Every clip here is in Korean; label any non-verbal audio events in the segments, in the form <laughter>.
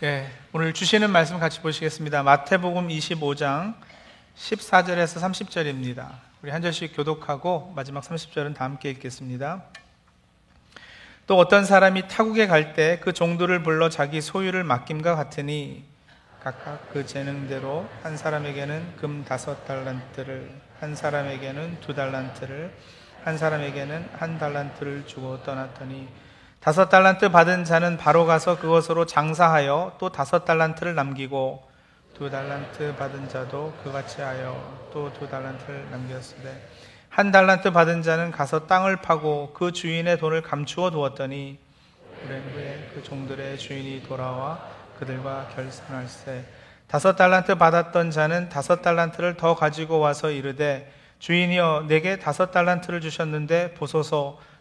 네, 오늘 주시는 말씀 같이 보시겠습니다. 마태복음 25장 14절에서 30절입니다. 우리 한 절씩 교독하고 마지막 30절은 다 함께 읽겠습니다. 또 어떤 사람이 타국에 갈 때 그 종들을 불러 자기 소유를 맡김과 같으니 각각 그 재능대로 한 사람에게는 금 다섯 달란트를 한 사람에게는 두 달란트를 한 사람에게는 한 달란트를 주고 떠났더니 다섯 달란트 받은 자는 바로 가서 그것으로 장사하여 또 다섯 달란트를 남기고 두 달란트 받은 자도 그같이 하여 또 두 달란트를 남겼으되 한 달란트 받은 자는 가서 땅을 파고 그 주인의 돈을 감추어 두었더니 오랜 후에 그 종들의 주인이 돌아와 그들과 결산할세. 다섯 달란트 받았던 자는 다섯 달란트를 더 가지고 와서 이르되 주인이여 내게 다섯 달란트를 주셨는데 보소서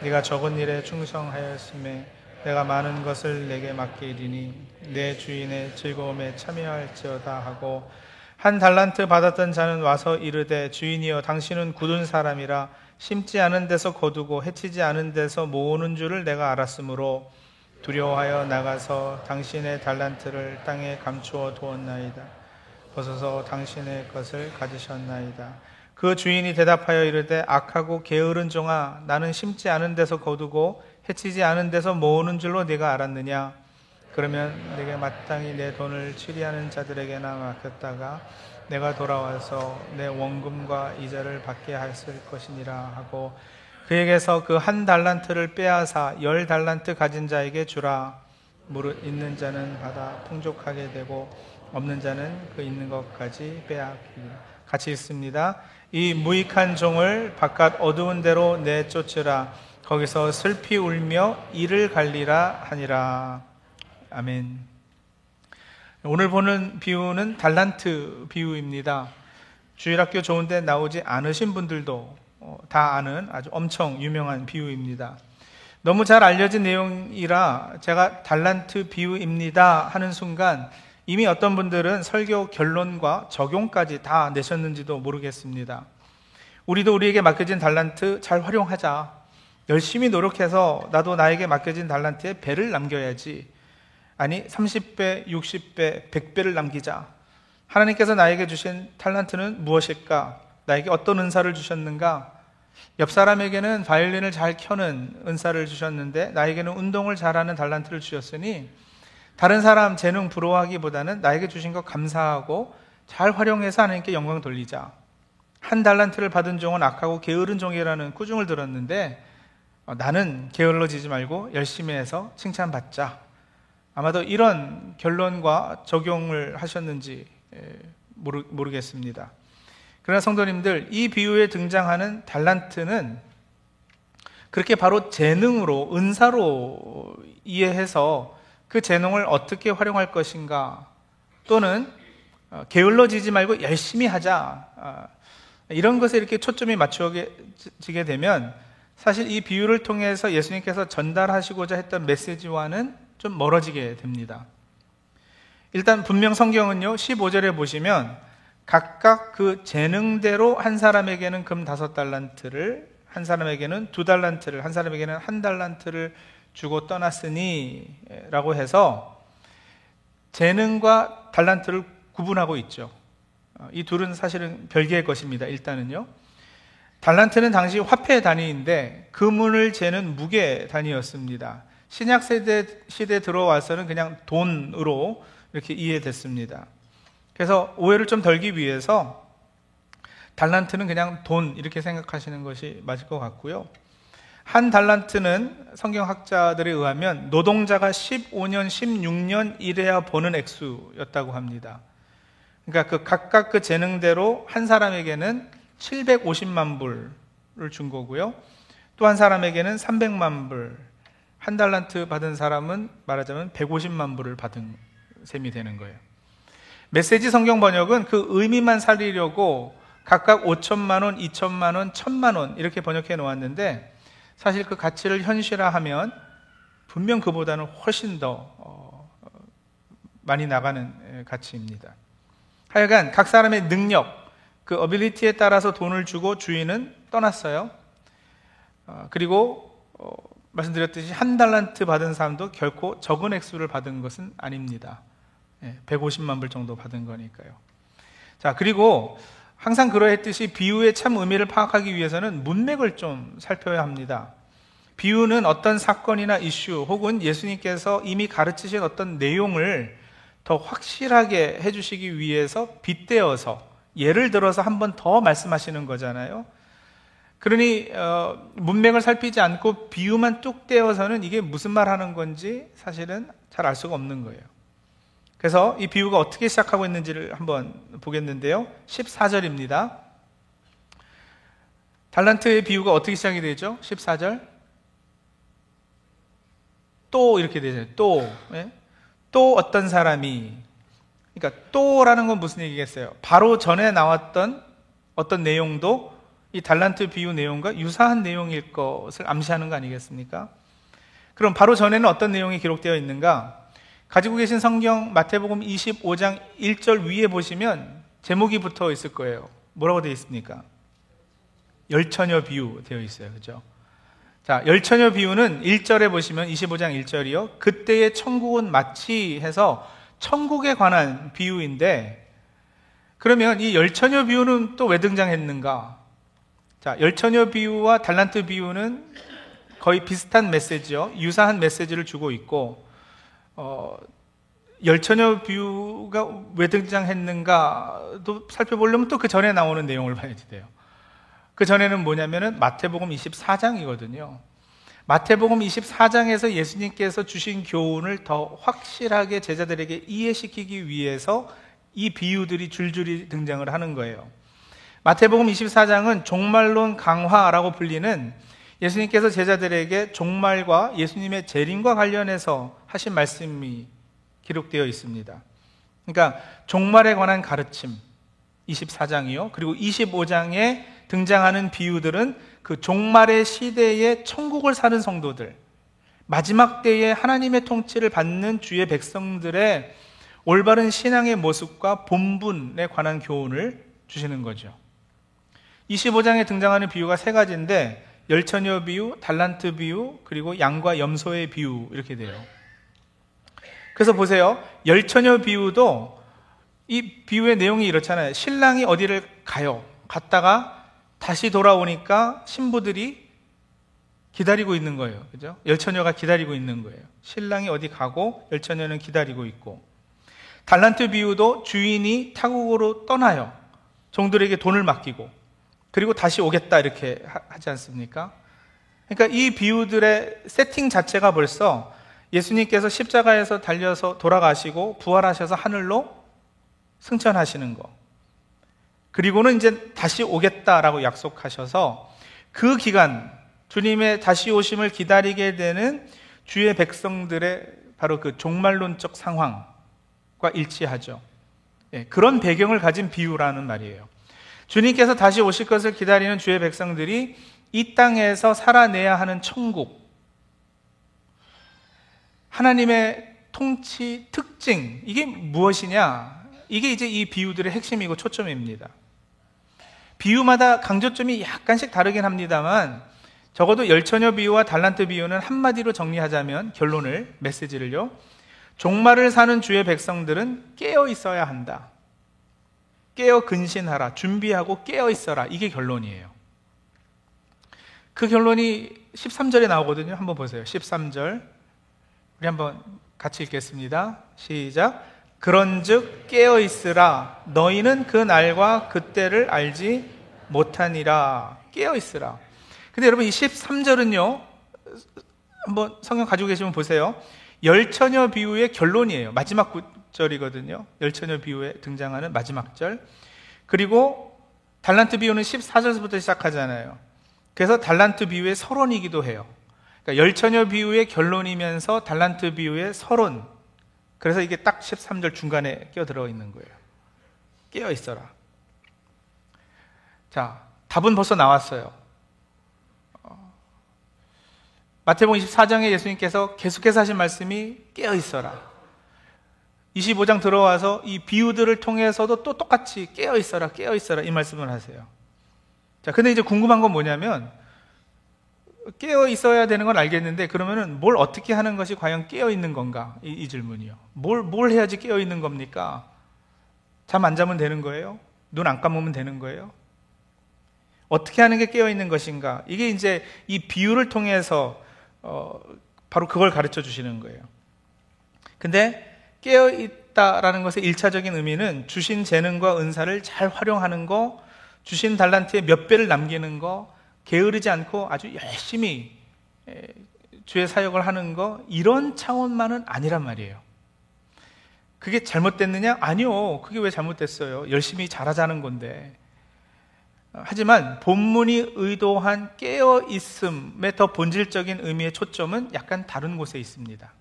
네가 적은 일에 충성하였음에 내가 많은 것을 내게 맡기리니 내 주인의 즐거움에 참여할지어다 하고 한 달란트 받았던 자는 와서 이르되 주인이여 당신은 굳은 사람이라 심지 않은 데서 거두고 해치지 않은 데서 모으는 줄을 내가 알았으므로 두려워하여 나가서 당신의 달란트를 땅에 감추어 두었나이다. 벗어서 당신의 것을 가지셨나이다. 그 주인이 대답하여 이르되 악하고 게으른 종아 나는 심지 않은 데서 거두고 해치지 않은 데서 모으는 줄로 네가 알았느냐? 그러면 내게 마땅히 내 돈을 취리하는 자들에게나 맡겼다가 내가 돌아와서 내 원금과 이자를 받게 하였을 것이니라 하고 그에게서 그 한 달란트를 빼앗아 열 달란트 가진 자에게 주라. 무릇 있는 자는 받아 풍족하게 되고 없는 자는 그 있는 것까지 빼앗기리라 같이 있습니다. 이 무익한 종을 바깥 어두운 데로 내쫓으라. 거기서 슬피 울며 이를 갈리라 하니라. 아멘. 오늘 보는 비유는 달란트 비유입니다. 주일학교 좋은데 나오지 않으신 분들도 어, 다 아는 아주 엄청 유명한 비유입니다. 너무 잘 알려진 내용이라 제가 달란트 비유입니다 하는 순간 이미 어떤 분들은 설교 결론과 적용까지 다 내셨는지도 모르겠습니다. 우리도 우리에게 맡겨진 달란트 잘 활용하자. 열심히 노력해서 나도 나에게 맡겨진 달란트에 배를 남겨야지. 아니, 30배, 60배, 100배를 남기자. 하나님께서 나에게 주신 달란트는 무엇일까? 나에게 어떤 은사를 주셨는가? 옆 사람에게는 바이올린을 잘 켜는 은사를 주셨는데 나에게는 운동을 잘하는 달란트를 주셨으니 다른 사람 재능 부러워하기보다는 나에게 주신 것 감사하고 잘 활용해서 하나님께 영광 돌리자. 한 달란트를 받은 종은 악하고 게으른 종이라는 꾸중을 들었는데 어, 나는 게을러지지 말고 열심히 해서 칭찬받자. 아마도 이런 결론과 적용을 하셨는지 모르, 모르겠습니다. 그러나 성도님들, 이 비유에 등장하는 달란트는 그렇게 바로 재능으로, 은사로 이해해서 그 재능을 어떻게 활용할 것인가 또는 어, 게을러지지 말고 열심히 하자 아, 이런 것에 이렇게 초점이 맞춰지게 되면 사실 이 비유를 통해서 예수님께서 전달하시고자 했던 메시지와는 좀 멀어지게 됩니다. 일단 분명 성경은요 15절에 보시면 각각 그 재능대로 한 사람에게는 금 다섯 달란트를 한 사람에게는 두 달란트를 한 사람에게는 한 달란트를 주고 떠났으니 라고 해서 재능과 달란트를 구분하고 있죠. 어, 이 둘은 사실은 별개의 것입니다. 일단은요. 달란트는 당시 화폐 단위인데 금을 재는 무게 단위였습니다. 신약 세대 시대 들어와서는 그냥 돈으로 이렇게 이해됐습니다. 그래서 오해를 좀 덜기 위해서 달란트는 그냥 돈 이렇게 생각하시는 것이 맞을 것 같고요. 한 달란트는 성경학자들에 의하면 노동자가 15년, 16년 일해야 버는 액수였다고 합니다. 그러니까 그 각각 그 재능대로 한 사람에게는 750만 불을 준 거고요. 또 한 사람에게는 300만 불, 한 달란트 받은 사람은 말하자면 150만 불을 받은 셈이 되는 거예요. 메시지 성경 번역은 그 의미만 살리려고 각각 5천만 원, 2천만 원, 1천만 원 이렇게 번역해 놓았는데 사실 그 가치를 현실화하면 분명 그보다는 훨씬 더 어, 많이 나가는 가치입니다. 하여간 각 사람의 능력, 그 어빌리티에 따라서 돈을 주고 주인은 떠났어요. 어, 그리고 어, 말씀드렸듯이 한 달란트 받은 사람도 결코 적은 액수를 받은 것은 아닙니다. 150만 불 정도 받은 거니까요. 자, 그리고 항상 그러했듯이 비유의 참 의미를 파악하기 위해서는 문맥을 좀 살펴야 합니다. 비유는 어떤 사건이나 이슈 혹은 예수님께서 이미 가르치신 어떤 내용을 더 확실하게 해주시기 위해서 빗대어서 예를 들어서 한 번 더 말씀하시는 거잖아요. 그러니 어, 문맥을 살피지 않고 비유만 뚝 떼어서는 이게 무슨 말 하는 건지 사실은 잘 알 수가 없는 거예요. 그래서 이 비유가 어떻게 시작하고 있는지를 한번 보겠는데요. 14절입니다. 달란트의 비유가 어떻게 시작이 되죠? 14절. 또 이렇게 되죠. 또. 예? 또 어떤 사람이. 그러니까 또라는 건 무슨 얘기겠어요? 바로 전에 나왔던 어떤 내용도 이 달란트 비유 내용과 유사한 내용일 것을 암시하는 거 아니겠습니까? 그럼 바로 전에는 어떤 내용이 기록되어 있는가? 가지고 계신 성경 마태복음 25장 1절 위에 보시면 제목이 붙어 있을 거예요. 뭐라고 되어 있습니까? 열처녀 비유 되어 있어요. 그죠? 자, 열처녀 비유는 1절에 보시면 25장 1절이요. 그때의 천국은 마치 해서 천국에 관한 비유인데 그러면 이 열처녀 비유는 또 왜 등장했는가? 자, 열처녀 비유와 달란트 비유는 거의 비슷한 메시지요. 유사한 메시지를 주고 있고 어, 열처녀 비유가 왜 등장했는가도 살펴보려면 또 그 전에 나오는 내용을 봐야 돼요. 그 전에는 뭐냐면은 마태복음 24장이거든요. 마태복음 24장에서 예수님께서 주신 교훈을 더 확실하게 제자들에게 이해시키기 위해서 이 비유들이 줄줄이 등장을 하는 거예요. 마태복음 24장은 종말론 강화라고 불리는 예수님께서 제자들에게 종말과 예수님의 재림과 관련해서 하신 말씀이 기록되어 있습니다. 그러니까 종말에 관한 가르침 24장이요. 그리고 25장에 등장하는 비유들은 그 종말의 시대에 천국을 사는 성도들, 마지막 때에 하나님의 통치를 받는 주의 백성들의 올바른 신앙의 모습과 본분에 관한 교훈을 주시는 거죠. 25장에 등장하는 비유가 세 가지인데 열처녀 비유, 달란트 비유, 그리고 양과 염소의 비유 이렇게 돼요. 그래서 보세요. 열처녀 비유도 이 비유의 내용이 이렇잖아요. 신랑이 어디를 가요. 갔다가 다시 돌아오니까 신부들이 기다리고 있는 거예요. 그죠? 열처녀가 기다리고 있는 거예요. 신랑이 어디 가고 열처녀는 기다리고 있고. 달란트 비유도 주인이 타국으로 떠나요. 종들에게 돈을 맡기고. 그리고 다시 오겠다 이렇게 하지 않습니까? 그러니까 이 비유들의 세팅 자체가 벌써 예수님께서 십자가에서 달려서 돌아가시고 부활하셔서 하늘로 승천하시는 거. 그리고는 이제 다시 오겠다라고 약속하셔서 그 기간 주님의 다시 오심을 기다리게 되는 주의 백성들의 바로 그 종말론적 상황과 일치하죠. 예, 그런 배경을 가진 비유라는 말이에요. 주님께서 다시 오실 것을 기다리는 주의 백성들이 이 땅에서 살아내야 하는 천국, 하나님의 통치 특징, 이게 무엇이냐? 이게 이제 이 비유들의 핵심이고 초점입니다. 비유마다 강조점이 약간씩 다르긴 합니다만, 적어도 열처녀 비유와 달란트 비유는 한마디로 정리하자면 결론을, 메시지를요. 종말을 사는 주의 백성들은 깨어 있어야 한다. 깨어 근신하라. 준비하고 깨어 있어라. 이게 결론이에요. 그 결론이 13절에 나오거든요. 한번 보세요. 13절. 우리 한번 같이 읽겠습니다. 시작. 그런즉 깨어 있으라. 너희는 그 날과 그때를 알지 못하니라. 깨어 있으라. 근데 여러분 이 13절은요. 한번 성경 가지고 계시면 보세요. 열처녀 비유의 결론이에요. 마지막 절이거든요. 열처녀 비유에 등장하는 마지막 절. 그리고 달란트 비유는 14절부터 시작하잖아요. 그래서 달란트 비유의 서론이기도 해요. 그러니까 열처녀 비유의 결론이면서 달란트 비유의 서론, 그래서 이게 딱 13절 중간에 끼어 들어 있는 거예요. 깨어 있어라. 자, 답은 벌써 나왔어요. 어, 마태복음 24장에 예수님께서 계속해서 하신 말씀이 깨어 있어라. 25장 들어와서 이 비유들을 통해서도 또 똑같이 깨어 있어라, 깨어 있어라 이 말씀을 하세요. 자, 근데 이제 궁금한 건 뭐냐면 깨어 있어야 되는 건 알겠는데 그러면은 뭘 어떻게 하는 것이 과연 깨어 있는 건가? 이, 이 질문이요. 뭘, 뭘 해야지 깨어 있는 겁니까? 잠 안 자면 되는 거예요? 눈 안 감으면 되는 거예요? 어떻게 하는 게 깨어 있는 것인가? 이게 이제 이 비유를 통해서 어, 바로 그걸 가르쳐 주시는 거예요. 근데 깨어 있다라는 것의 일차적인 의미는 주신 재능과 은사를 잘 활용하는 거, 주신 달란트의 몇 배를 남기는 거, 게으르지 않고 아주 열심히 주의 사역을 하는 거 이런 차원만은 아니란 말이에요. 그게 잘못됐느냐? 아니요. 그게 왜 잘못됐어요? 열심히 잘하자는 건데. 하지만 본문이 의도한 깨어 있음의 더 본질적인 의미의 초점은 약간 다른 곳에 있습니다.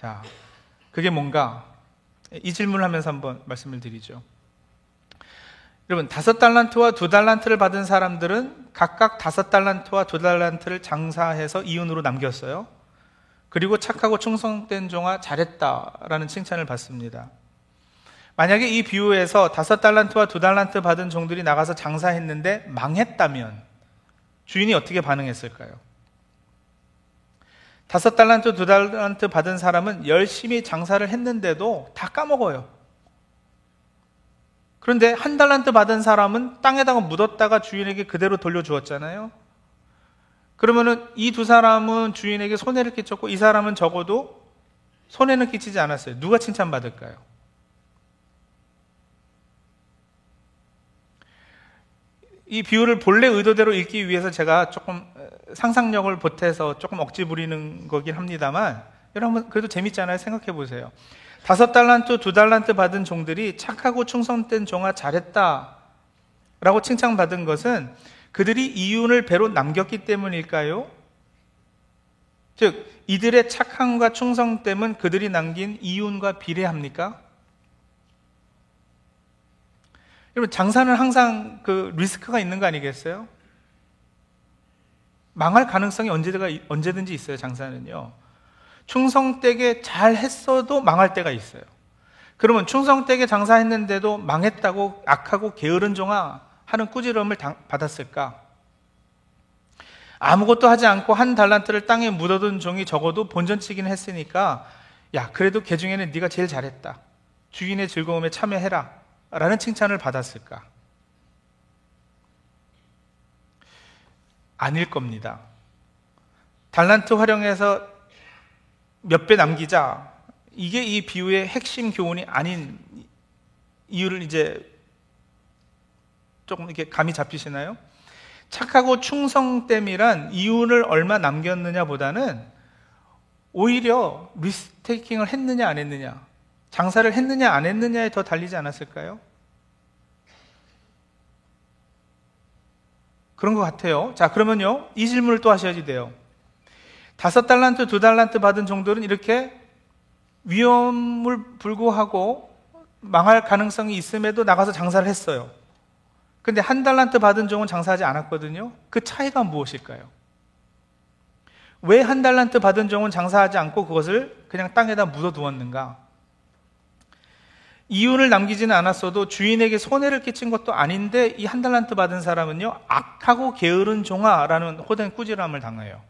자, 그게 뭔가 이 질문을 하면서 한번 말씀을 드리죠. 여러분, 다섯 달란트와 두 달란트를 받은 사람들은 각각 다섯 달란트와 두 달란트를 장사해서 이윤으로 남겼어요. 그리고 착하고 충성된 종아 잘했다라는 칭찬을 받습니다. 만약에 이 비유에서 다섯 달란트와 두 달란트 받은 종들이 나가서 장사했는데 망했다면 주인이 어떻게 반응했을까요? 다섯 달란트, 두 달란트 받은 사람은 열심히 장사를 했는데도 다 까먹어요. 그런데 한 달란트 받은 사람은 땅에다가 묻었다가 주인에게 그대로 돌려주었잖아요. 그러면은 이 두 사람은 주인에게 손해를 끼쳤고 이 사람은 적어도 손해는 끼치지 않았어요. 누가 칭찬받을까요? 이 비유를 본래 의도대로 읽기 위해서 제가 조금 상상력을 보태서 조금 억지 부리는 거긴 합니다만 여러분 그래도 재밌잖아요. 생각해 보세요. 다섯 달란트, 두 달란트 받은 종들이 착하고 충성된 종아 잘했다. 라고 칭찬받은 것은 그들이 이윤을 배로 남겼기 때문일까요? 즉, 이들의 착함과 충성됨은 그들이 남긴 이윤과 비례합니까? 여러분, 장사는 항상 그 리스크가 있는 거 아니겠어요? 망할 가능성이 언제든지 있어요, 장사는요. 충성되게 잘 했어도 망할 때가 있어요. 그러면 충성되게 장사했는데도 망했다고 악하고 게으른 종아 하는 꾸지럼을 받았을까? 아무것도 하지 않고 한 달란트를 땅에 묻어둔 종이 적어도 본전치기는 했으니까 야 그래도 개 중에는 네가 제일 잘했다. 주인의 즐거움에 참여해라. 라는 칭찬을 받았을까? 아닐 겁니다. 달란트 활용해서 몇 배 남기자. 이게 이 비유의 핵심 교훈이 아닌 이유를 이제 조금 이렇게 감이 잡히시나요? 착하고 충성됨이란 이윤을 얼마 남겼느냐 보다는 오히려 리스테이킹을 했느냐 안 했느냐, 장사를 했느냐 안 했느냐에 더 달리지 않았을까요? 그런 것 같아요. 자, 그러면요, 이 질문을 또 하셔야지 돼요. 다섯 달란트, 두 달란트 받은 종들은 이렇게 위험을 불구하고 망할 가능성이 있음에도 나가서 장사를 했어요. 근데 한 달란트 받은 종은 장사하지 않았거든요. 그 차이가 무엇일까요? 왜 한 달란트 받은 종은 장사하지 않고 그것을 그냥 땅에다 묻어 두었는가? 이윤을 남기지는 않았어도 주인에게 손해를 끼친 것도 아닌데 이 한 달란트 받은 사람은요, 악하고 게으른 종아라는 호된 꾸지람을 당해요.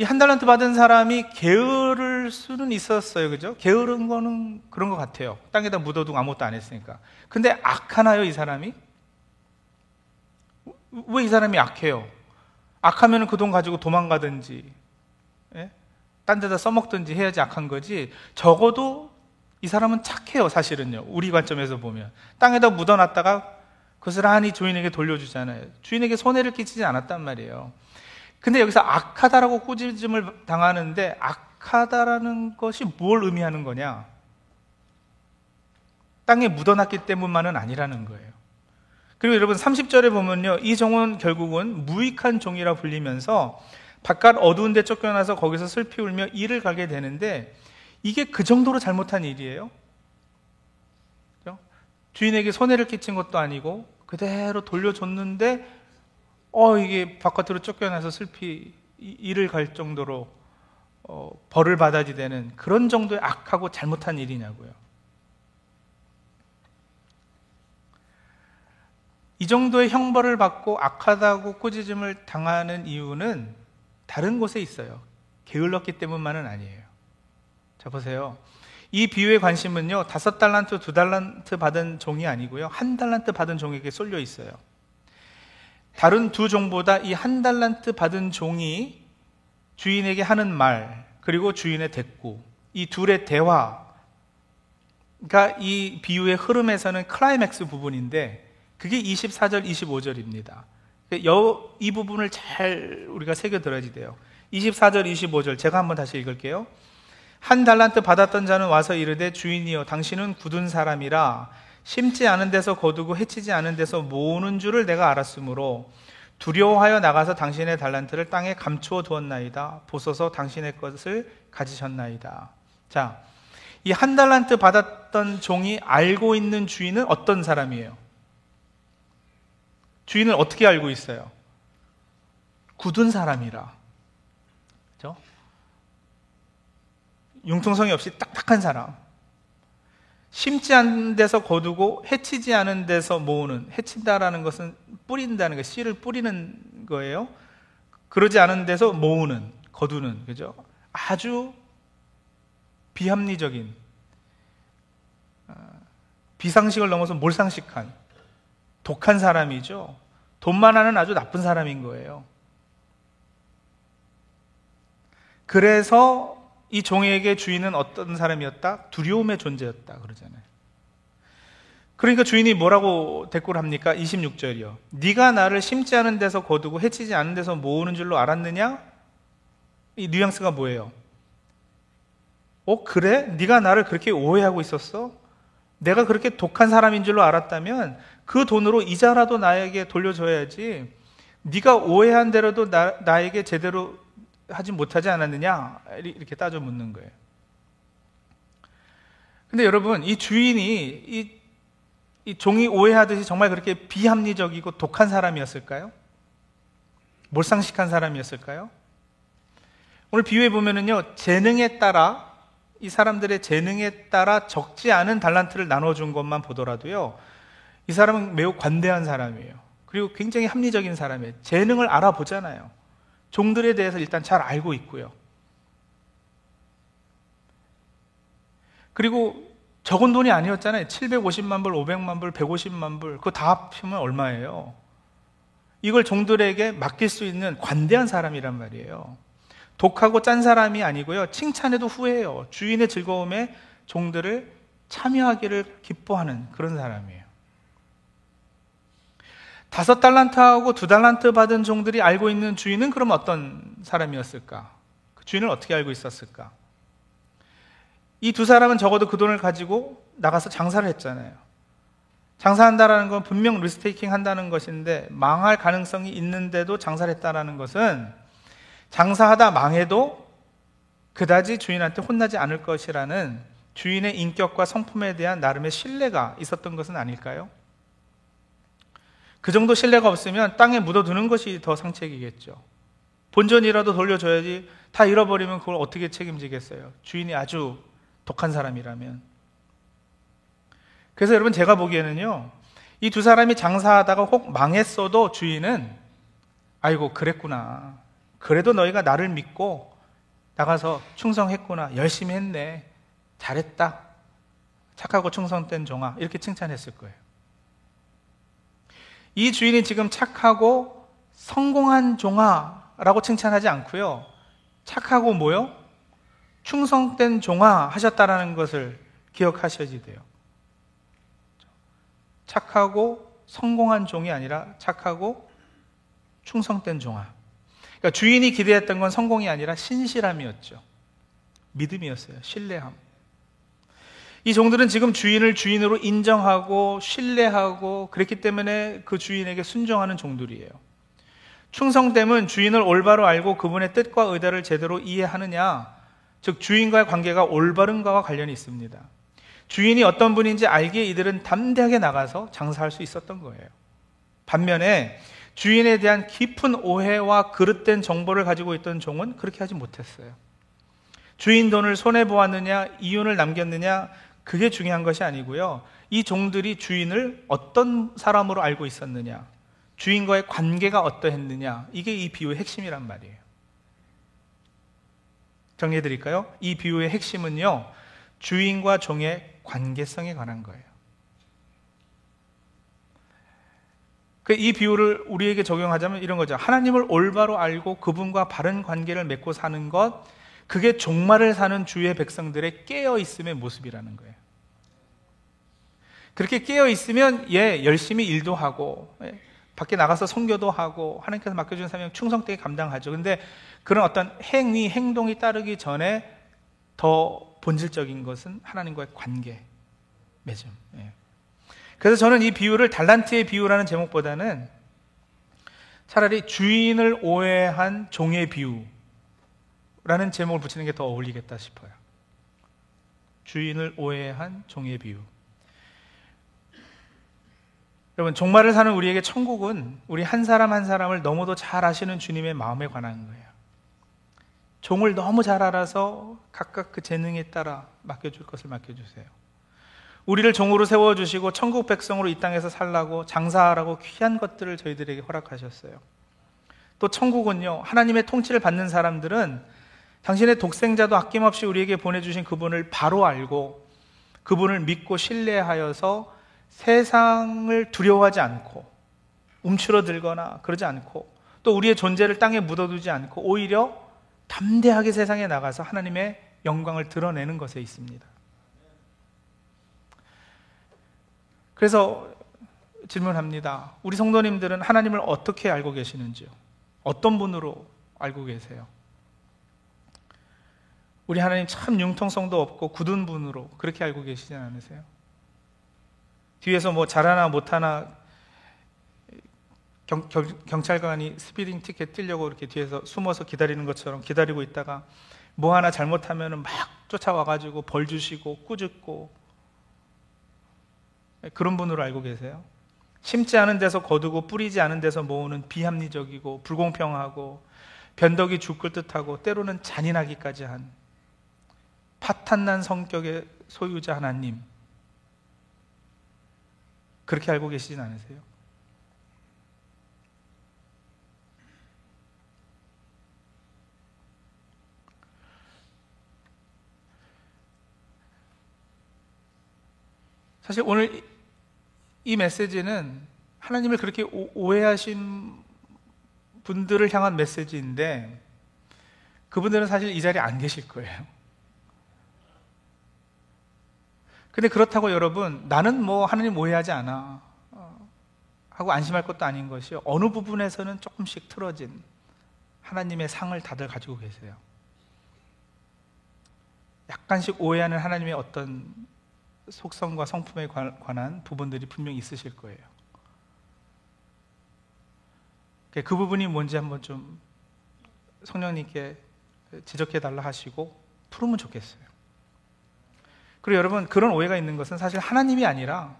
이 한 달란트 받은 사람이 게으를 수는 있었어요. 그죠? 게으른 거는 그런 것 같아요. 땅에다 묻어두고 아무것도 안 했으니까. 근데 악하나요, 이 사람이? 왜 이 사람이 악해요? 악하면 그 돈 가지고 도망가든지, 예? 딴 데다 써먹든지 해야지 악한 거지. 적어도 이 사람은 착해요, 사실은요. 우리 관점에서 보면. 땅에다 묻어놨다가 그것을 하니 주인에게 돌려주잖아요. 주인에게 손해를 끼치지 않았단 말이에요. 근데 여기서 악하다라고 꾸짖음을 당하는데 악하다라는 것이 뭘 의미하는 거냐? 땅에 묻어놨기 때문만은 아니라는 거예요. 그리고 여러분 30절에 보면요. 이 종은 결국은 무익한 종이라 불리면서 바깥 어두운 데 쫓겨나서 거기서 슬피 울며 일을 가게 되는데 이게 그 정도로 잘못한 일이에요? 그죠? 주인에게 손해를 끼친 것도 아니고 그대로 돌려줬는데 어 이게 바깥으로 쫓겨나서 슬피 일을 갈 정도로 어, 벌을 받아야 되는 그런 정도의 악하고 잘못한 일이냐고요. 이 정도의 형벌을 받고 악하다고 꾸짖음을 당하는 이유는 다른 곳에 있어요. 게을렀기 때문만은 아니에요. 자, 보세요. 이 비유의 관심은요, 다섯 달란트, 두 달란트 받은 종이 아니고요, 한 달란트 받은 종에게 쏠려 있어요. 다른 두 종보다 이 한 달란트 받은 종이 주인에게 하는 말, 그리고 주인의 대꾸, 이 둘의 대화가 이 비유의 흐름에서는 클라이맥스 부분인데, 그게 24절, 25절입니다. 이 부분을 잘 우리가 새겨들어야지 돼요. 24절, 25절, 제가 한번 다시 읽을게요. 한 달란트 받았던 자는 와서 이르되 주인이여 당신은 굳은 사람이라 심지 않은 데서 거두고 해치지 않은 데서 모으는 줄을 내가 알았으므로 두려워하여 나가서 당신의 달란트를 땅에 감추어 두었나이다. 보소서 당신의 것을 가지셨나이다. 자, 이 한 달란트 받았던 종이 알고 있는 주인은 어떤 사람이에요? 주인을 어떻게 알고 있어요? 굳은 사람이라. 그죠? 융통성이 없이 딱딱한 사람. 심지 않은 데서 거두고 해치지 않은 데서 모으는 해친다라는 것은 뿌린다는 거 씨를 뿌리는 거예요. 그러지 않은 데서 모으는 거두는 그죠? 아주 비합리적인 아, 비상식을 넘어서 몰상식한 독한 사람이죠. 돈만 하는 아주 나쁜 사람인 거예요. 그래서 이 종에게 주인은 어떤 사람이었다? 두려움의 존재였다. 그러잖아요. 그러니까 주인이 뭐라고 대꾸를 합니까? 26절이요. 네가 나를 심지 않은 데서 거두고 해치지 않은 데서 모으는 줄로 알았느냐? 이 뉘앙스가 뭐예요? 어 그래? 네가 나를 그렇게 오해하고 있었어? 내가 그렇게 독한 사람인 줄로 알았다면 그 돈으로 이자라도 나에게 돌려줘야지. 네가 오해한 대로도 나, 나에게 제대로 하지 못하지 않았느냐? 이렇게 따져 묻는 거예요. 근데 여러분, 이 주인이 이, 이 종이 오해하듯이 정말 그렇게 비합리적이고 독한 사람이었을까요? 몰상식한 사람이었을까요? 오늘 비유해 보면은요, 재능에 따라 이 사람들의 재능에 따라 적지 않은 달란트를 나눠준 것만 보더라도요, 이 사람은 매우 관대한 사람이에요. 그리고 굉장히 합리적인 사람이에요. 재능을 알아보잖아요. 종들에 대해서 일단 잘 알고 있고요. 그리고 적은 돈이 아니었잖아요. 750만 불, 500만 불, 150만 불. 그거 다 합치면 얼마예요? 이걸 종들에게 맡길 수 있는 관대한 사람이란 말이에요. 독하고 짠 사람이 아니고요. 칭찬해도 후회해요. 주인의 즐거움에 종들을 참여하기를 기뻐하는 그런 사람이에요. 다섯 달란트하고 두 달란트 받은 종들이 알고 있는 주인은 그럼 어떤 사람이었을까? 그 주인을 어떻게 알고 있었을까? 이 두 사람은 적어도 그 돈을 가지고 나가서 장사를 했잖아요. 장사한다라는 건 분명 리스테이킹 한다는 것인데 망할 가능성이 있는데도 장사를 했다라는 것은 장사하다 망해도 그다지 주인한테 혼나지 않을 것이라는 주인의 인격과 성품에 대한 나름의 신뢰가 있었던 것은 아닐까요? 그 정도 신뢰가 없으면 땅에 묻어두는 것이 더 상책이겠죠. 본전이라도 돌려줘야지 다 잃어버리면 그걸 어떻게 책임지겠어요? 주인이 아주 독한 사람이라면. 그래서 여러분 제가 보기에는요, 이 두 사람이 장사하다가 혹 망했어도 주인은 아이고, 그랬구나. 그래도 너희가 나를 믿고 나가서 충성했구나. 열심히 했네. 잘했다. 착하고 충성된 종아. 이렇게 칭찬했을 거예요. 이 주인이 지금 착하고 성공한 종아라고 칭찬하지 않고요. 착하고 뭐요? 충성된 종아 하셨다라는 것을 기억하셔야지 돼요. 착하고 성공한 종이 아니라 착하고 충성된 종아. 그러니까 주인이 기대했던 건 성공이 아니라 신실함이었죠. 믿음이었어요. 신뢰함. 이 종들은 지금 주인을 주인으로 인정하고 신뢰하고 그랬기 때문에 그 주인에게 순종하는 종들이에요. 충성됨은 주인을 올바로 알고 그분의 뜻과 의도를 제대로 이해하느냐, 즉 주인과의 관계가 올바른가와 관련이 있습니다. 주인이 어떤 분인지 알기에 이들은 담대하게 나가서 장사할 수 있었던 거예요. 반면에 주인에 대한 깊은 오해와 그릇된 정보를 가지고 있던 종은 그렇게 하지 못했어요. 주인 돈을 손해 보았느냐, 이윤을 남겼느냐, 그게 중요한 것이 아니고요. 이 종들이 주인을 어떤 사람으로 알고 있었느냐, 주인과의 관계가 어떠했느냐, 이게 이 비유의 핵심이란 말이에요. 정리해 드릴까요? 이 비유의 핵심은요, 주인과 종의 관계성에 관한 거예요. 그이 비유를 우리에게 적용하자면 이런 거죠. 하나님을 올바로 알고 그분과 바른 관계를 맺고 사는 것, 그게 종말을 사는 주의 백성들의 깨어 있음의 모습이라는 거예요. 그렇게 깨어 있으면 예 열심히 일도 하고 예, 밖에 나가서 선교도 하고 하나님께서 맡겨준 사명 충성되게 감당하죠. 근데 그런 어떤 행위 행동이 따르기 전에 더 본질적인 것은 하나님과의 관계 맺음. 예. 그래서 저는 이 비유를 달란트의 비유라는 제목보다는 차라리 주인을 오해한 종의 비유라는 제목을 붙이는 게 더 어울리겠다 싶어요. 주인을 오해한 종의 비유. 여러분, 종말을 사는 우리에게 천국은 우리 한 사람 한 사람을 너무도 잘 아시는 주님의 마음에 관한 거예요. 종을 너무 잘 알아서 각각 그 재능에 따라 맡겨줄 것을 맡겨주세요. 우리를 종으로 세워주시고 천국 백성으로 이 땅에서 살라고 장사하라고 귀한 것들을 저희들에게 허락하셨어요. 또 천국은요, 하나님의 통치를 받는 사람들은 당신의 독생자도 아낌없이 우리에게 보내주신 그분을 바로 알고 그분을 믿고 신뢰하여서 세상을 두려워하지 않고 움츠러들거나 그러지 않고 또 우리의 존재를 땅에 묻어두지 않고 오히려 담대하게 세상에 나가서 하나님의 영광을 드러내는 것에 있습니다. 그래서 질문합니다. 우리 성도님들은 하나님을 어떻게 알고 계시는지요? 어떤 분으로 알고 계세요? 우리 하나님 참 융통성도 없고 굳은 분으로 그렇게 알고 계시지 않으세요? 뒤에서 뭐 잘하나 못하나 경, 경 찰관이 speeding ticket 떼려고 이렇게 뒤에서 숨어서 기다리는 것처럼 기다리고 있다가 뭐 하나 잘못하면 막 쫓아와가지고 벌 주시고 꾸짖고 그런 분으로 알고 계세요? 심지 않은 데서 거두고 뿌리지 않은 데서 모으는 비합리적이고 불공평하고 변덕이 죽 끓듯하고 때로는 잔인하기까지 한 파탄난 성격의 소유자 하나님 그렇게 알고 계시진 않으세요? 사실 오늘 이 메시지는 하나님을 그렇게 오해하신 분들을 향한 메시지인데 그분들은 사실 이 자리에 안 계실 거예요. 근데 그렇다고 여러분, 나는 뭐 하나님 오해하지 않아. 어, 하고 안심할 것도 아닌 것이 어느 부분에서는 조금씩 틀어진 하나님의 상을 다들 가지고 계세요. 약간씩 오해하는 하나님의 어떤 속성과 성품에 관한 부분들이 분명히 있으실 거예요. 그 부분이 뭔지 한번 좀 성령님께 지적해 달라 하시고 풀으면 좋겠어요. 그리고 여러분 그런 오해가 있는 것은 사실 하나님이 아니라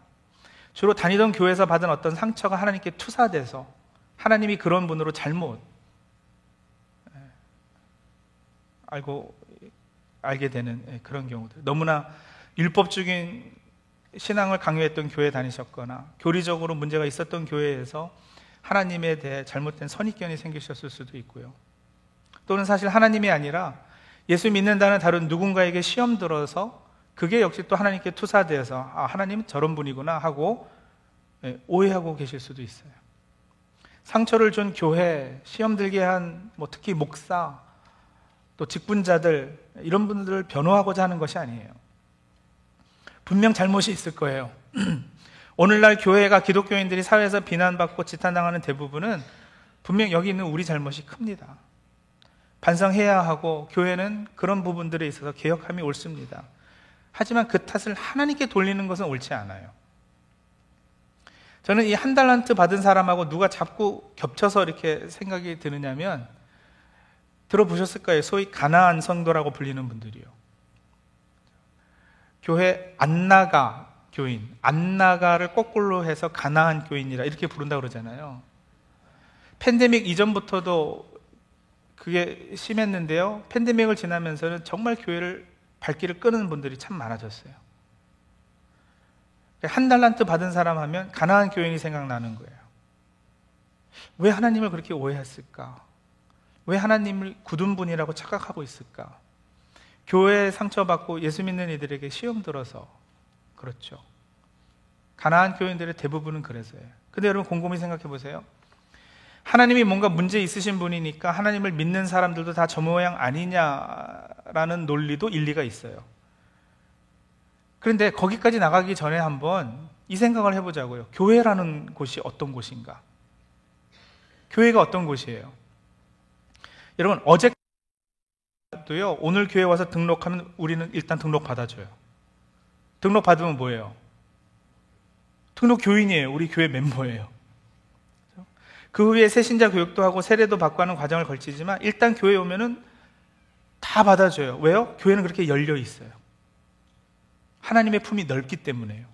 주로 다니던 교회에서 받은 어떤 상처가 하나님께 투사돼서 하나님이 그런 분으로 잘못 예, 알고 알게 되는 예, 그런 경우들. 너무나 율법적인 신앙을 강요했던 교회 에 다니셨거나 교리적으로 문제가 있었던 교회에서 하나님에 대해 잘못된 선입견이 생기셨을 수도 있고요. 또는 사실 하나님이 아니라 예수 믿는다는 다른 누군가에게 시험 들어서 그게 역시 또 하나님께 투사되어서 아, 하나님 저런 분이구나 하고 예, 오해하고 계실 수도 있어요. 상처를 준 교회, 시험 들게 한 뭐 특히 목사, 또 직분자들 이런 분들을 변호하고자 하는 것이 아니에요. 분명 잘못이 있을 거예요. <clears throat> 오늘날 교회가 기독교인들이 사회에서 비난받고 지탄당하는 대부분은 분명 여기 있는 우리 잘못이 큽니다. 반성해야 하고 교회는 그런 부분들에 있어서 개혁함이 옳습니다. 하지만 그 탓을 하나님께 돌리는 것은 옳지 않아요. 저는 이 한 달란트 받은 사람하고 누가 자꾸 겹쳐서 이렇게 생각이 드느냐면 들어보셨을 거예요. 소위 가나안 성도라고 불리는 분들이요. 교회 안 나가 교인, 안 나가를 거꾸로 해서 가나안 교인이라 이렇게 부른다 그러잖아요. 팬데믹 이전부터도 그게 심했는데요. 팬데믹을 지나면서는 정말 교회를 발길을 끄는 분들이 참 많아졌어요. 한 달란트 받은 사람 하면 가나안 교인이 생각나는 거예요. 왜 하나님을 그렇게 오해했을까? 왜 하나님을 굳은 분이라고 착각하고 있을까? 교회에 상처받고 예수 믿는 이들에게 시험 들어서 그렇죠. 가나안 교인들의 대부분은 그래서예요. 근데 여러분 곰곰이 생각해 보세요. 하나님이 뭔가 문제 있으신 분이니까 하나님을 믿는 사람들도 다 저 모양 아니냐라는 논리도 일리가 있어요. 그런데 거기까지 나가기 전에 한번 이 생각을 해보자고요. 교회라는 곳이 어떤 곳인가? 교회가 어떤 곳이에요? 여러분, 어제도요, 오늘 교회 와서 등록하면 우리는 일단 등록 받아줘요. 등록 받으면 뭐예요? 등록 교인이에요. 우리 교회 멤버예요. 그 후에 새신자 교육도 하고 세례도 받고 하는 과정을 걸치지만 일단 교회 오면은 다 받아줘요. 왜요? 교회는 그렇게 열려 있어요. 하나님의 품이 넓기 때문에요.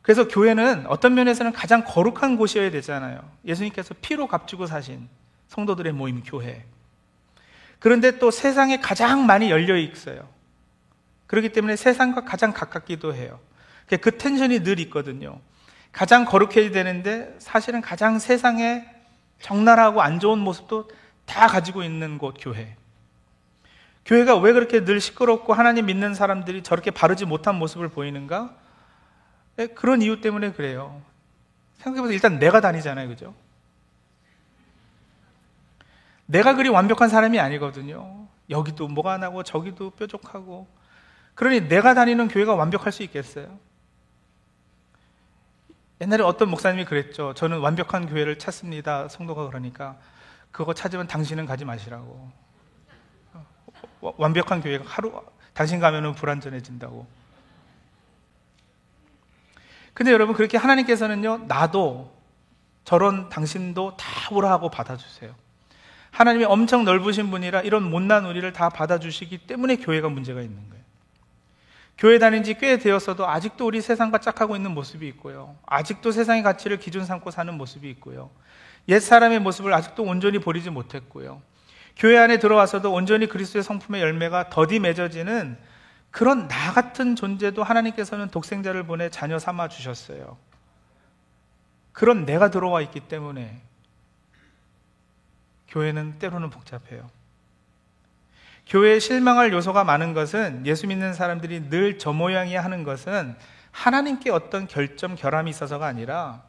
그래서 교회는 어떤 면에서는 가장 거룩한 곳이어야 되잖아요. 예수님께서 피로 값주고 사신 성도들의 모임 교회. 그런데 또 세상에 가장 많이 열려 있어요. 그렇기 때문에 세상과 가장 가깝기도 해요. 그 텐션이 늘 있거든요. 가장 거룩해야 되는데 사실은 가장 세상에 적나라하고 안 좋은 모습도 다 가지고 있는 곳 교회. 교회가 왜 그렇게 늘 시끄럽고 하나님 믿는 사람들이 저렇게 바르지 못한 모습을 보이는가? 네, 그런 이유 때문에 그래요. 생각해보세요. 일단 내가 다니잖아요. 그죠? 내가 그리 완벽한 사람이 아니거든요. 여기도 뭐가 나고 저기도 뾰족하고. 그러니 내가 다니는 교회가 완벽할 수 있겠어요? 옛날에 어떤 목사님이 그랬죠. 저는 완벽한 교회를 찾습니다. 성도가 그러니까 그거 찾으면 당신은 가지 마시라고. 완벽한 교회가 하루 당신 가면은 불안전해진다고. 근데 여러분 그렇게 하나님께서는요 나도 저런 당신도 다 오라 하고 받아주세요. 하나님이 엄청 넓으신 분이라 이런 못난 우리를 다 받아주시기 때문에 교회가 문제가 있는 거예요. 교회 다닌 지 꽤 되었어도 아직도 우리 세상과 짝하고 있는 모습이 있고요. 아직도 세상의 가치를 기준 삼고 사는 모습이 있고요. 옛 사람의 모습을 아직도 온전히 버리지 못했고요. 교회 안에 들어와서도 온전히 그리스도의 성품의 열매가 더디 맺어지는 그런 나 같은 존재도 하나님께서는 독생자를 보내 자녀 삼아 주셨어요. 그런 내가 들어와 있기 때문에 교회는 때로는 복잡해요. 교회에 실망할 요소가 많은 것은 예수 믿는 사람들이 늘 저 모양이야 하는 것은 하나님께 어떤 결점, 결함이 있어서가 아니라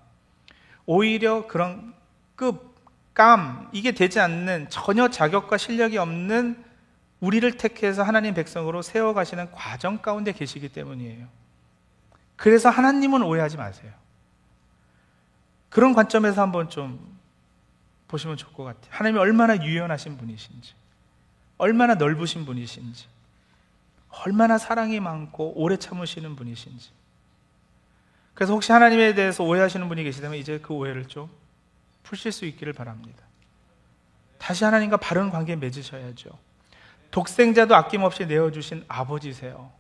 오히려 그런 급, 감, 이게 되지 않는 전혀 자격과 실력이 없는 우리를 택해서 하나님 백성으로 세워가시는 과정 가운데 계시기 때문이에요. 그래서 하나님은 오해하지 마세요. 그런 관점에서 한번 좀 보시면 좋을 것 같아요. 하나님이 얼마나 유연하신 분이신지. 얼마나 넓으신 분이신지, 얼마나 사랑이 많고 오래 참으시는 분이신지. 그래서 혹시 하나님에 대해서 오해하시는 분이 계시다면 이제 그 오해를 좀 푸실 수 있기를 바랍니다. 다시 하나님과 바른 관계 맺으셔야죠. 독생자도 아낌없이 내어주신 아버지세요.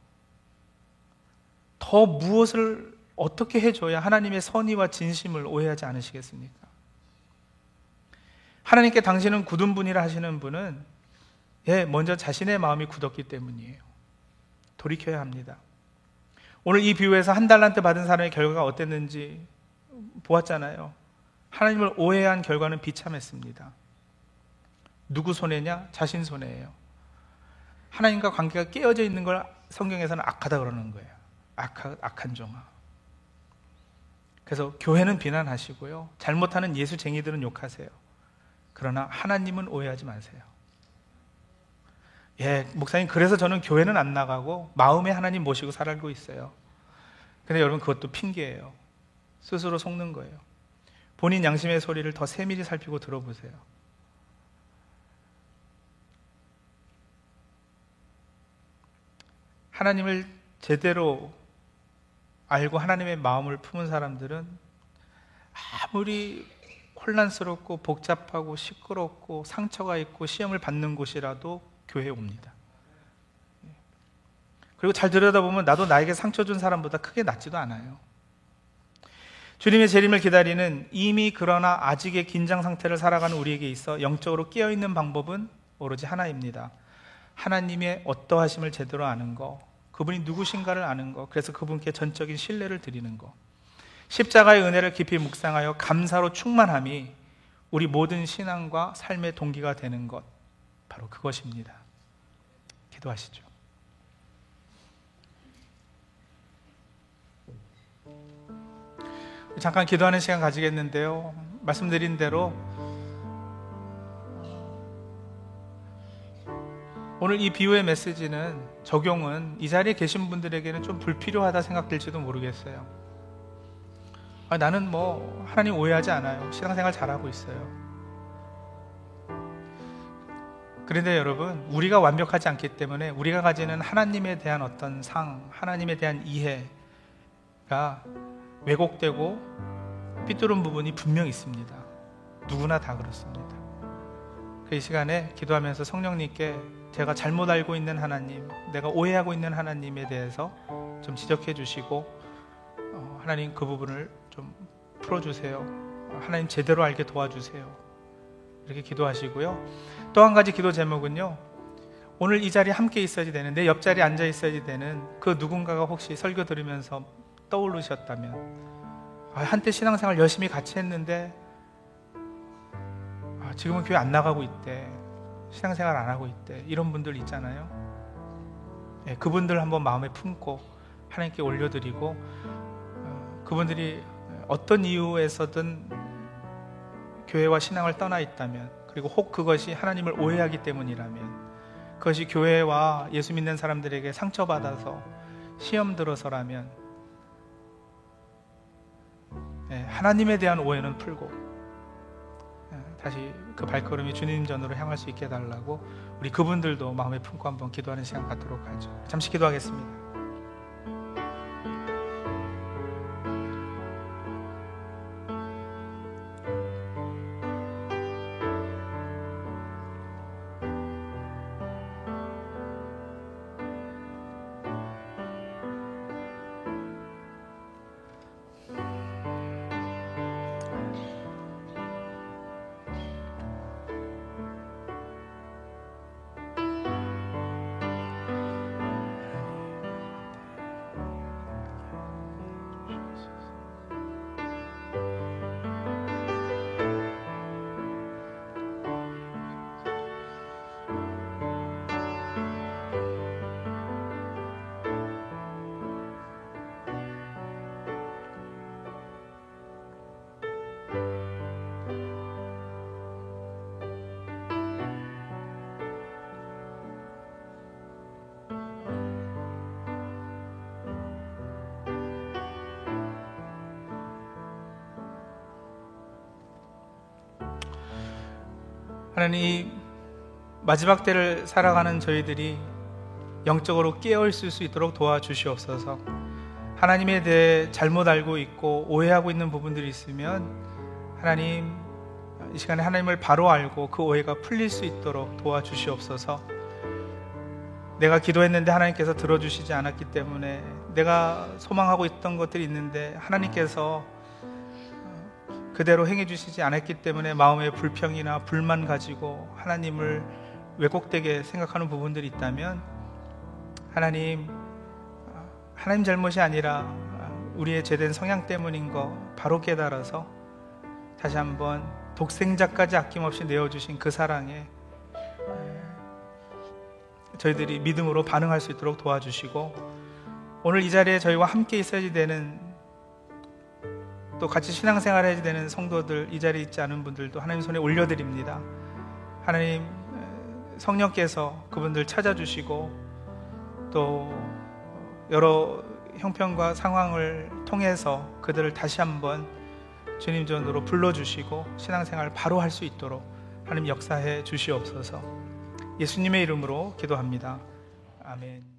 더 무엇을 어떻게 해줘야 하나님의 선의와 진심을 오해하지 않으시겠습니까? 하나님께 당신은 굳은 분이라 하시는 분은 예, 먼저 자신의 마음이 굳었기 때문이에요. 돌이켜야 합니다. 오늘 이 비유에서 한 달란트 받은 사람의 결과가 어땠는지 보았잖아요. 하나님을 오해한 결과는 비참했습니다. 누구 손해냐? 자신 손해예요. 하나님과 관계가 깨어져 있는 걸 성경에서는 악하다 그러는 거예요. 악하, 악한 종아. 그래서 교회는 비난하시고요. 잘못하는 예수쟁이들은 욕하세요. 그러나 하나님은 오해하지 마세요. 예, 목사님, 그래서 저는 교회는 안 나가고 마음에 하나님 모시고 살고 있어요. 근데 여러분, 그것도 핑계예요. 스스로 속는 거예요. 본인 양심의 소리를 더 세밀히 살피고 들어보세요. 하나님을 제대로 알고 하나님의 마음을 품은 사람들은 아무리 혼란스럽고 복잡하고 시끄럽고 상처가 있고 시험을 받는 곳이라도 교회에 옵니다. 그리고 잘 들여다보면 나도 나에게 상처 준 사람보다 크게 낫지도 않아요. 주님의 재림을 기다리는 이미 그러나 아직의 긴장 상태를 살아가는 우리에게 있어 영적으로 깨어 있는 방법은 오로지 하나입니다. 하나님의 어떠하심을 제대로 아는 거, 그분이 누구신가를 아는 거, 그래서 그분께 전적인 신뢰를 드리는 거. 십자가의 은혜를 깊이 묵상하여 감사로 충만함이 우리 모든 신앙과 삶의 동기가 되는 것, 바로 그것입니다. 기도하시죠. 잠깐 기도하는 시간 가지겠는데요. 말씀드린 대로 오늘 이 비유의 메시지는 적용은 이 자리에 계신 분들에게는 좀 불필요하다 생각될지도 모르겠어요. 아, 나는 뭐 하나님 오해하지 않아요. 신앙생활 잘하고 있어요. 그런데 여러분, 우리가 완벽하지 않기 때문에 우리가 가지는 하나님에 대한 어떤 상, 하나님에 대한 이해가 왜곡되고 삐뚤은 부분이 분명 있습니다. 누구나 다 그렇습니다. 그 시간에 기도하면서 성령님께 제가 잘못 알고 있는 하나님, 내가 오해하고 있는 하나님에 대해서 좀 지적해 주시고 어, 하나님 그 부분을 좀 풀어주세요. 하나님 제대로 알게 도와주세요. 이렇게 기도하시고요. 또 한 가지 기도 제목은요. 오늘 이 자리에 함께 있어야 되는 내 옆자리에 앉아 있어야 되는 그 누군가가 혹시 설교 들으면서 떠오르셨다면 아, 한때 신앙생활 열심히 같이 했는데 아, 지금은 교회 안 나가고 있대. 신앙생활 안 하고 있대. 이런 분들 있잖아요. 네, 그분들 한번 마음에 품고 하나님께 올려드리고 어, 그분들이 어떤 이유에서든 교회와 신앙을 떠나 있다면 그리고 혹 그것이 하나님을 오해하기 때문이라면 그것이 교회와 예수 믿는 사람들에게 상처받아서 시험 들어서라면 네, 하나님에 대한 오해는 풀고 다시 그 발걸음이 주님 전으로 향할 수 있게 해달라고 우리 그분들도 마음에 품고 한번 기도하는 시간 갖도록 하죠. 잠시 기도하겠습니다. 하나님 마지막 때를 살아가는 저희들이 영적으로 깨어 있을 수 있도록 도와주시옵소서. 하나님에 대해 잘못 알고 있고 오해하고 있는 부분들이 있으면 하나님 이 시간에 하나님을 바로 알고 그 오해가 풀릴 수 있도록 도와주시옵소서. 내가 기도했는데 하나님께서 들어주시지 않았기 때문에 내가 소망하고 있던 것들이 있는데 하나님께서 그대로 행해 주시지 않았기 때문에 마음의 불평이나 불만 가지고 하나님을 왜곡되게 생각하는 부분들이 있다면 하나님 하나님 잘못이 아니라 우리의 죄된 성향 때문인 거 바로 깨달아서 다시 한번 독생자까지 아낌없이 내어 주신 그 사랑에 저희들이 믿음으로 반응할 수 있도록 도와주시고 오늘 이 자리에 저희와 함께 있어야 되는 또 같이 신앙생활 해야 되는 성도들 이 자리에 있지 않은 분들도 하나님 손에 올려드립니다. 하나님 성령께서 그분들 찾아주시고 또 여러 형편과 상황을 통해서 그들을 다시 한번 주님 전으로 불러주시고 신앙생활 바로 할 수 있도록 하나님 역사해 주시옵소서 예수님의 이름으로 기도합니다. 아멘.